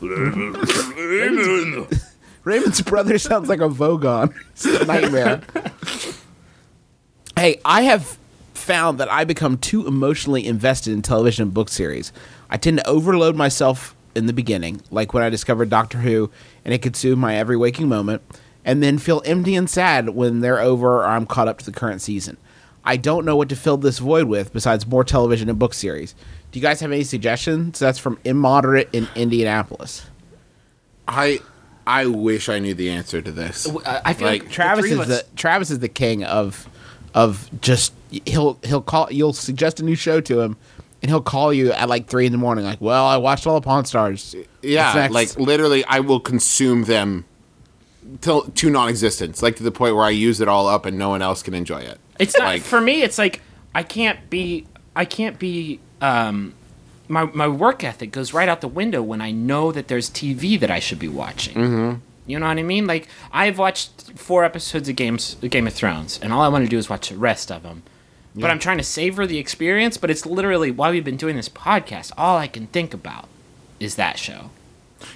Raymond's brother sounds like a Vogon. It's a nightmare. hey, I have found that I become too emotionally invested in television and book series. I tend to overload myself in the beginning, like when I discovered Doctor Who, and it consumed my every waking moment, and then feel empty and sad when they're over or I'm caught up to the current season. I don't know what to fill this void with besides more television and book series. Do you guys have any suggestions? That's from Immoderate in Indianapolis. I I wish I knew the answer to this. I I feel like, Like, Travis three is the Travis is the king of of just he'll he'll call you'll suggest a new show to him and he'll call you at like three in the morning like well I watched all the Pawn Stars Yeah, like literally, I will consume them till to non-existence, like to the point where I use it all up and no one else can enjoy it. It's not like for me. It's like I can't be. I can't be. Um, my my work ethic goes right out the window when I know that there's TV that I should be watching. Mm-hmm. You know what I mean? Like I've watched four episodes of Games Game of Thrones, and all I want to do is watch the rest of them. But I'm trying to savor the experience. But it's literally why we've been doing this podcast, all I can think about is that show.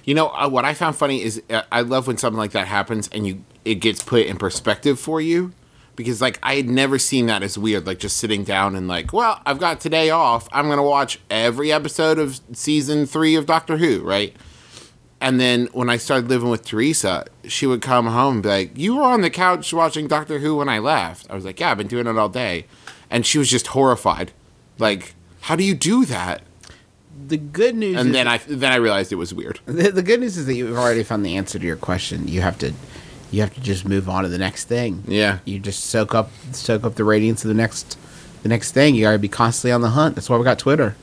You know uh, what I found funny is uh, I love when something like that happens and you it gets put in perspective for you because like I had never seen that as weird like just sitting down and like well I've got today off I'm gonna watch every episode of season three of Doctor Who right and then when I started living with Teresa she would come home and be like you were on the couch watching Doctor Who when I left. I was like yeah I've been doing it all day. And she was just horrified. Like how do you do that? The good news and is then I then I realized it was weird. The, the good news is that you've already found the answer to your question. You have to you have to just move on to the next thing. Yeah. you just soak up soak up the radiance of the next the next thing. You got to be constantly on the hunt. That's why we got Twitter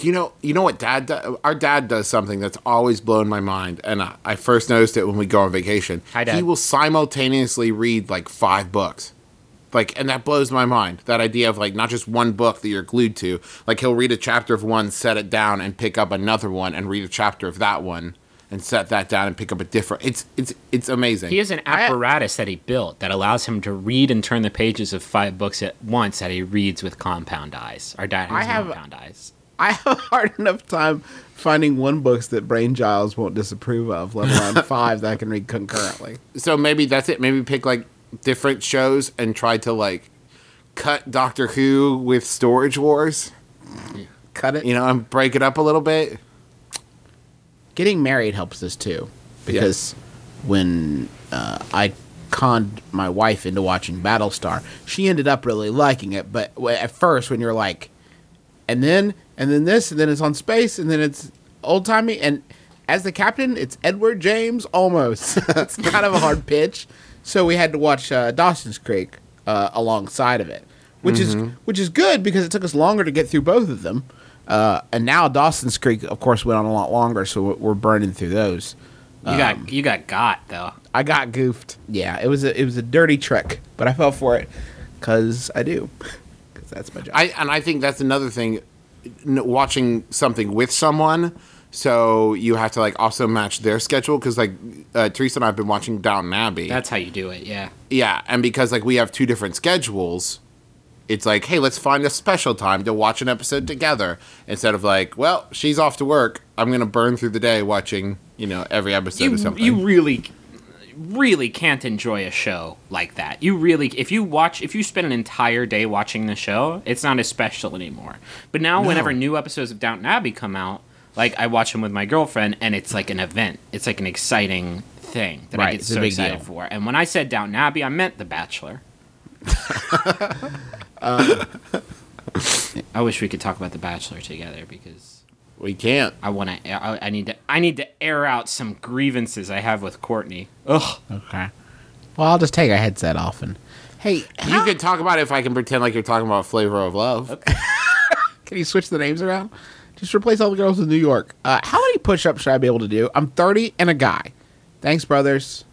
You know, you know what dad do- our dad does something that's always blown my mind, and I, I first noticed it when we go on vacation. Hi, Dad. He will simultaneously read like five books, like, and that blows my mind. That idea of like not just one book that you're glued to. Like he'll read a chapter of one, set it down, and pick up another one, and read a chapter of that one, and set that down, and pick up a different. It's it's it's amazing. He has an apparatus that he built that allows him to read and turn the pages of five books at once that he reads with compound eyes. Our dad has I have- compound eyes. I have a hard enough time finding one books that Brain Giles won't disapprove of, let alone five that I can read concurrently. so maybe that's it. Maybe pick like different shows and try to like cut Doctor Who with Storage Wars. Cut it. you know, and break it up a little bit. Getting married helps us too, because when uh, I conned my wife into watching Battlestar, she ended up really liking it. But at first, when you're like, and then and then this, and then it's on space, and then it's old timey, and as the captain, it's Edward James Olmos. it's kind of a hard pitch, so we had to watch uh, Dawson's Creek uh, alongside of it, which is which is good because it took us longer to get through both of them. Uh, and now Dawson's Creek, of course, went on a lot longer, so we're- we're burning through those. You got you got got though. I got goofed. Yeah, it was a it was a dirty trick, but I fell for it because I do, because that's my job. I and I think that's another thing. Watching something with someone, so you have to like also match their schedule because like uh, Teresa and I've been watching Downton Abbey. That's how you do it. Yeah. yeah, and because like we have two different schedules, it's like hey, let's find a special time to watch an episode together instead of like, well, she's off to work. I'm gonna burn through the day watching you know every episode You of something. you really really can't enjoy a show like that. You really if you watch if you spend an entire day watching the show, it's not as special anymore. But now whenever new episodes of Downton Abbey come out, like I watch them with my girlfriend and it's like an event. It's like an exciting thing that I get so excited deal. for. And when I said Downton Abbey, I meant The Bachelor. I wish we could talk about The Bachelor together because we can't. I want to. I, I need to. I need to air out some grievances I have with Courtney. Ugh. okay. Well, I'll just take a headset off and. Hey, You could talk about it if I can pretend like you're talking about Flavor of Love. Okay. can you switch the names around? Just replace all the girls in New York. Uh, how many push-ups should I be able to do? I'm 30 and a guy. Thanks, brothers.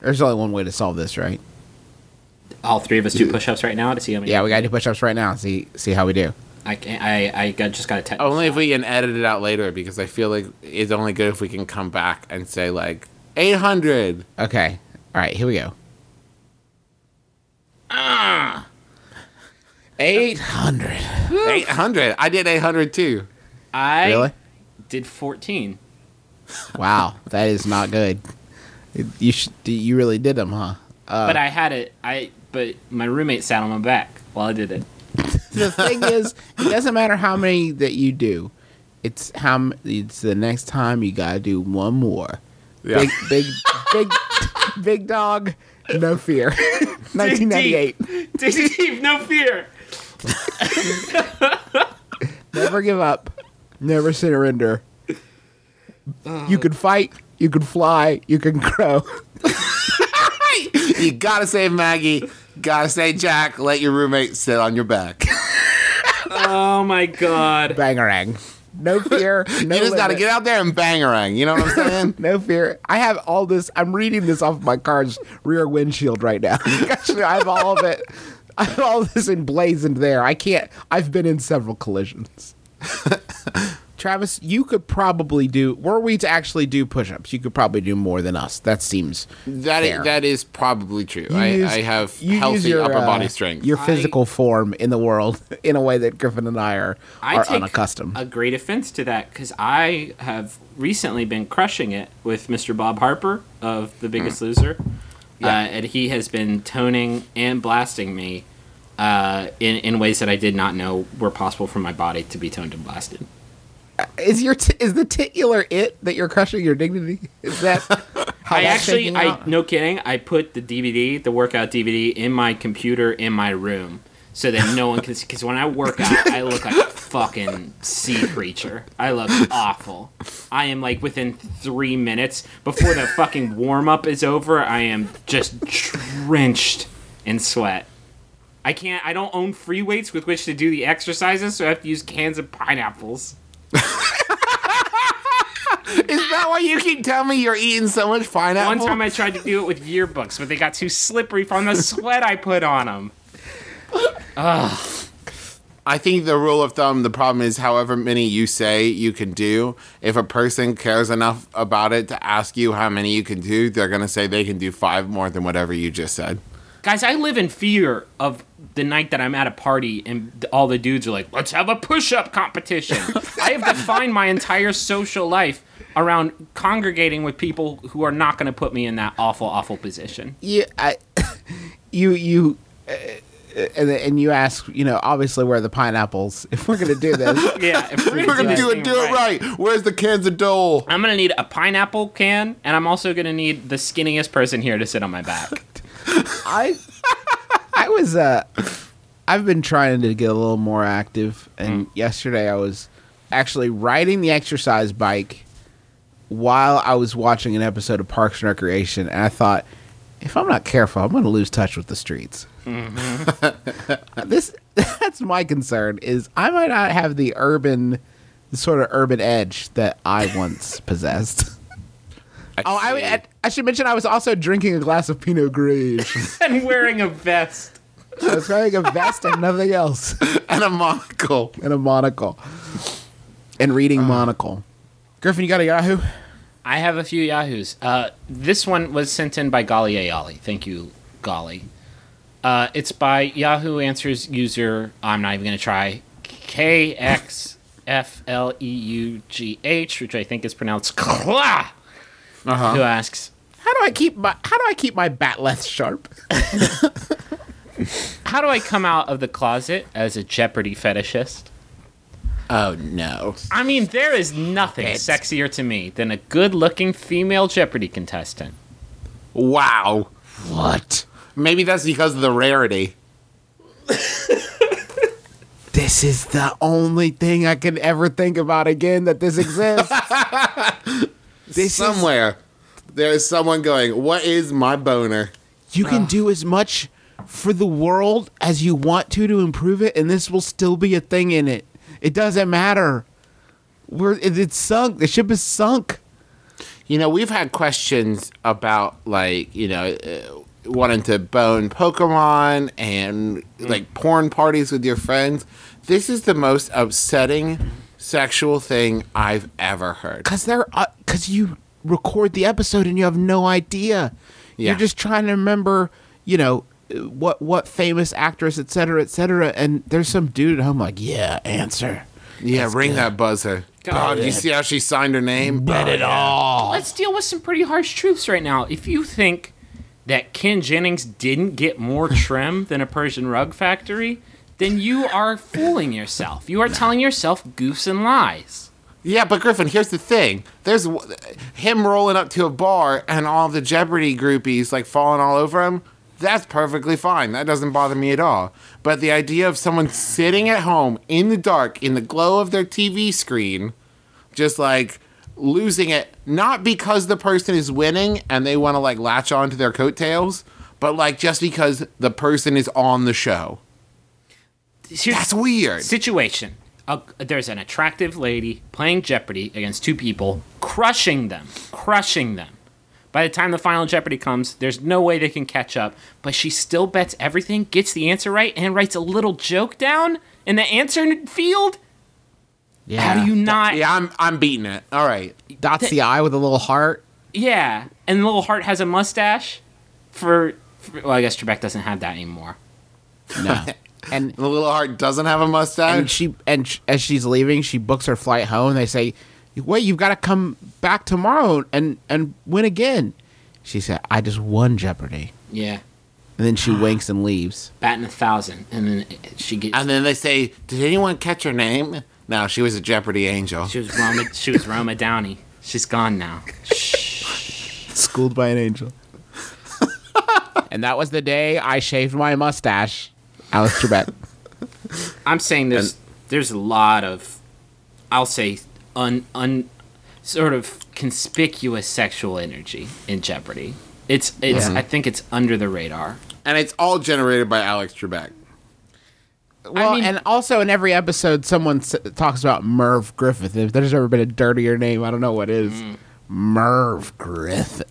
There's only one way to solve this, right? All three of us do push-ups right now to see how many. Yeah, we gotta do push-ups right now. See, see how we do. I can I I got, just got a text. Only if we can edit it out later because I feel like it's only good if we can come back and say like 800. Okay. All right, here we go. Ah. 800. 800. I did 800 too. I Really? did 14. Wow, that is not good. You should, you really did them, huh? Uh, but I had it. I but my roommate sat on my back while I did it. The thing is, it doesn't matter how many that you do. It's how it's the next time you gotta do one more. Yeah. Big, big, big, big dog. No fear. 1998. Dig deep, no fear. Never give up. Never surrender. You can fight. You can fly. You can grow. You gotta save Maggie. Gotta say Jack. Let your roommate sit on your back. Oh my god. Bangarang. No fear. No you just gotta get out there and bangarang. You know what I'm saying? No fear. I have all this. I'm reading this off my car's rear windshield right now. Actually, I have all of it. I have all this emblazoned there. I can't. I've been in several collisions. Travis, you could probably do. Were we to actually do push-ups, you could probably do more than us. That seems That fair. is, that is probably true. I, use- I have healthy your, upper uh, body strength. Your I- physical form in the world in a way that Griffin and I are I are take unaccustomed. a great offense to that because I have recently been crushing it with Mr. Bob Harper of The Biggest Loser, uh, and he has been toning and blasting me uh, in in ways that I did not know were possible for my body to be toned and blasted. Is your t- is the titular it that you're crushing your dignity? Is that? how I actually, I out? no kidding, I put the DVD, the workout DVD, in my computer in my room so that no one can. see. Because when I work out, I look like a fucking sea creature. I look awful. I am like within three minutes before the fucking warm up is over. I am just drenched in sweat. I can't. I don't own free weights with which to do the exercises, so I have to use cans of pineapples. Is that why you keep telling me you're eating so much pineapple? One time I tried to do it with yearbooks, but they got too slippery from the sweat I put on them. I think the rule of thumb, the problem is however many you say you can do, if a person cares enough about it to ask you how many you can do, they're going to say they can do five more than whatever you just said. Guys, I live in fear of the night that I'm at a party and all the dudes are like, let's have a push up competition. I have defined my entire social life around congregating with people who are not going to put me in that awful, awful position. you I, you you uh, and, and you ask you know obviously where are the pineapples if we're gonna do this Yeah, if we're We're going to this do it, do it right. Where's the cans of Dole? I'm going to need a pineapple can, and I'm also going to need the skinniest person here to sit on my back. i i was uh i've been trying to get a little more active and yesterday i was actually riding the exercise bike while i was watching an episode of parks and recreation and i thought if i'm not careful i'm going to lose touch with the streets. This that's my concern is i might not have the urban the sort of urban edge that i once possessed oh I, I, I should mention i was also drinking a glass of pinot gris and wearing a vest. i was wearing a vest and nothing else And a monocle. and a monocle and reading monocle griffin you got a yahoo I have a few Yahoos. Uh, this one was sent in by Golly Ayali. Thank you, Golly. Uh, it's by Yahoo Answers user. I'm not even going to try. K X F L E U G H, which I think is pronounced Kla, who asks, how do i keep my how do i keep my bat less sharp "How do I come out of the closet as a Jeopardy fetishist?" Oh, no. I mean, there is nothing sexier to me than a good-looking female Jeopardy contestant. Wow. what Maybe that's because of the rarity. this is the only thing i can ever think about again that this exists this is Somewhere, there's someone going, What is my boner? You can do as much for the world as you want to to improve it, and this will still be a thing in it. It doesn't matter. We're it, it's sunk. The ship is sunk. You know, we've had questions about, like, you know, uh, wanting to bone Pokemon and, like, porn parties with your friends. This is the most upsetting sexual thing I've ever heard. Cause they're uh, cause you record the episode and you have no idea. Yeah. You're just trying to remember, you know, uh, what what famous actress, et cetera, et cetera. And there's some dude at home like, yeah, answer. Yeah, That's ring good. that buzzer. God, you see how she signed her name? Bet it all. Let's deal with some pretty harsh truths right now. If you think that Ken Jennings didn't get more trim than a Persian rug factory, then you are fooling yourself. You are telling yourself goofs and lies. Yeah, but Griffin, here's the thing. There's him rolling up to a bar and all the Jeopardy groupies like falling all over him. That's perfectly fine. That doesn't bother me at all. But the idea of someone sitting at home in the dark, in the glow of their TV screen, just like losing it, not because the person is winning and they want to like latch on to their coattails, but like just because the person is on the show. That's weird. situation. A, there's an attractive lady playing Jeopardy against two people, crushing them, crushing them. By the time the final Jeopardy comes, there's no way they can catch up, but she still bets everything, gets the answer right, and writes a little joke down in the answer field. Yeah. How do you not? Yeah, I'm I'm beating it. All right. dots the eye with a little heart? Yeah, and the Little Heart has a mustache. For, for well, I guess Trebek doesn't have that anymore. No. And The little heart doesn't have a mustache. and she and sh- as she's leaving, she books her flight home. They say, "Wait, you've got to come back tomorrow and and win again." She said, "I just won Jeopardy," Yeah, and then she winks and leaves. batting a thousand, and then she gets. And then they say, "Did anyone catch her name?" No, she was a Jeopardy angel. She was Roma. she was Roma Downey. She's gone now. Schooled by an angel. and that was the day I shaved my mustache. Alex Trebek. I'm saying there's there's a lot of, I'll say, un un, sort of conspicuous sexual energy in Jeopardy. It's it's I think it's under the radar. And it's all generated by Alex Trebek. Well, mean- and also in every episode, someone s- talks about Merv Griffin. If there's ever been a dirtier name, I don't know what is. Mm. Merv Griffin.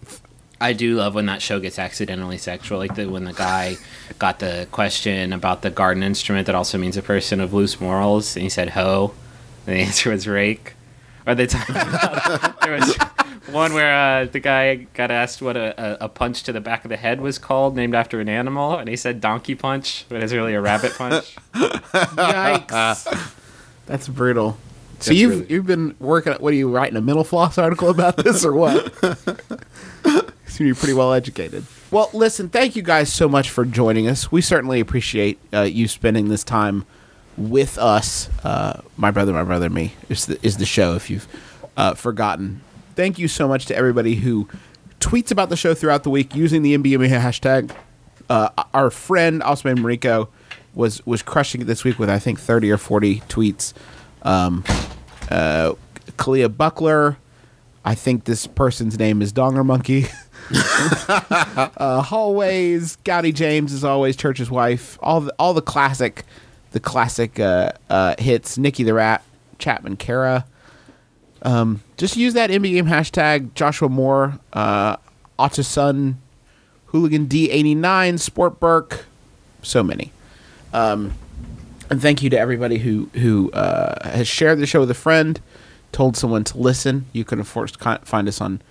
I do love when that show gets accidentally sexual, like the, when the guy got the question about the garden instrument that also means a person of loose morals, and he said hoe, and the answer was rake. Or they talked about there was one where uh, the guy got asked what a, a, a punch to the back of the head was called, named after an animal, and he said donkey punch, but it's really a rabbit punch. Yikes. That's brutal. So you've really- you've been working. What are you writing a Mental Floss article about this or what? You're pretty well educated. Well, listen. Thank you guys so much for joining us. We certainly appreciate uh, you spending this time with us. Uh, my brother, my brother, me is the, is the show. If you've uh, forgotten, thank you so much to everybody who tweets about the show throughout the week using the MBMBaM hashtag. Uh, our friend Osman Mariko was was crushing it this week with I think thirty or forty tweets. Um, uh, Kalia Buckler, I think this person's name is Donger Monkey. uh, hallways, Gowdy James is always Church's wife. All the all the classic, the classic uh, uh, hits. Nikki the Rat, Chapman Kara. Um, just use that MBMBaM hashtag. Joshua Moore, uh, Sun, Hooligan D89, Sport Burke, so many. Um, and thank you to everybody who who uh, has shared the show with a friend, told someone to listen. You can of course find us on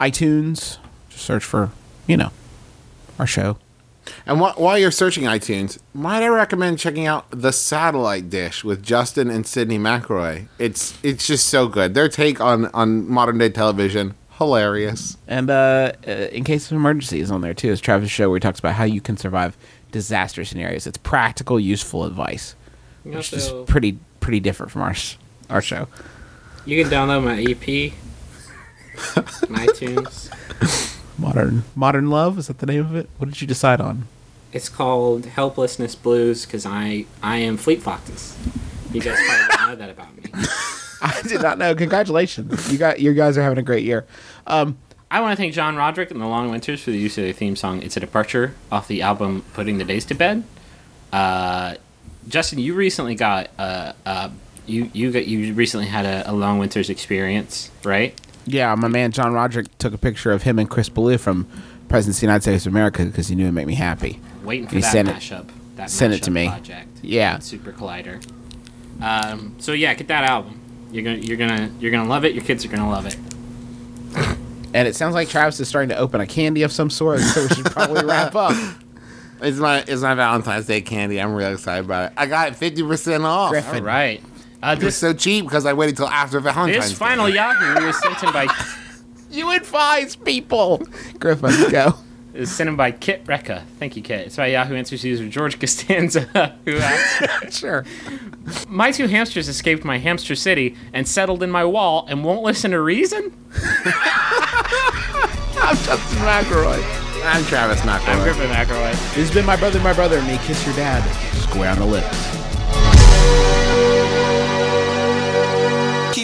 iTunes. Just search for you know our show. And wh- while you're searching iTunes, might I recommend checking out The Satellite Dish with Justin and Sydnee McElroy? It's it's just so good. Their take on on modern day television, hilarious. And uh, uh, in case of emergency is on there too. It's Travis' show where he talks about how you can survive disaster scenarios. It's practical, useful advice, which is pretty pretty different from our our show. You can download my EP on iTunes. Modern Modern Love is that the name of it? What did you decide on? It's called Helplessness Blues because I I am Fleet Foxes. You guys probably don't know that about me. I did not know. Congratulations, you got you guys are having a great year. Um, I want to thank John Roderick and the Long Winters for the use of their theme song. It's a departure off the album Putting the Days to Bed. Uh, Justin, you recently got uh, uh, you you got you recently had a, a Long Winters experience, right? Yeah, my man John Roderick took a picture of him and Chris Ballew from Presidents of the United States of America because he knew it'd make me happy. Waiting for He that sent it- mashup. That sent it to me. Project. Yeah. Super Collider. Um, so yeah, get that album. You're gonna you're gonna you're gonna love it. Your kids are gonna love it. And it sounds like Travis is starting to open a candy of some sort, so we should probably wrap up. It's my it's my Valentine's Day candy. I'm really excited about it. I got it fifty percent off. Griffin. All right. Uh, It was this so cheap because I waited till after Valentine's. this Day. final Yahoo was sent in by You advise people. Griffin, go. is sent in by Kit Recca. Thank you, Kit. It's by Yahoo Answers user George Costanza, who asks, sure. "My two hamsters escaped my hamster city and settled in my wall and won't listen to reason." I'm Justin McElroy. I'm Travis McElroy. I'm McElroy. Griffin McElroy. This has been my brother, my brother, and me. Kiss your dad. Square on the lips.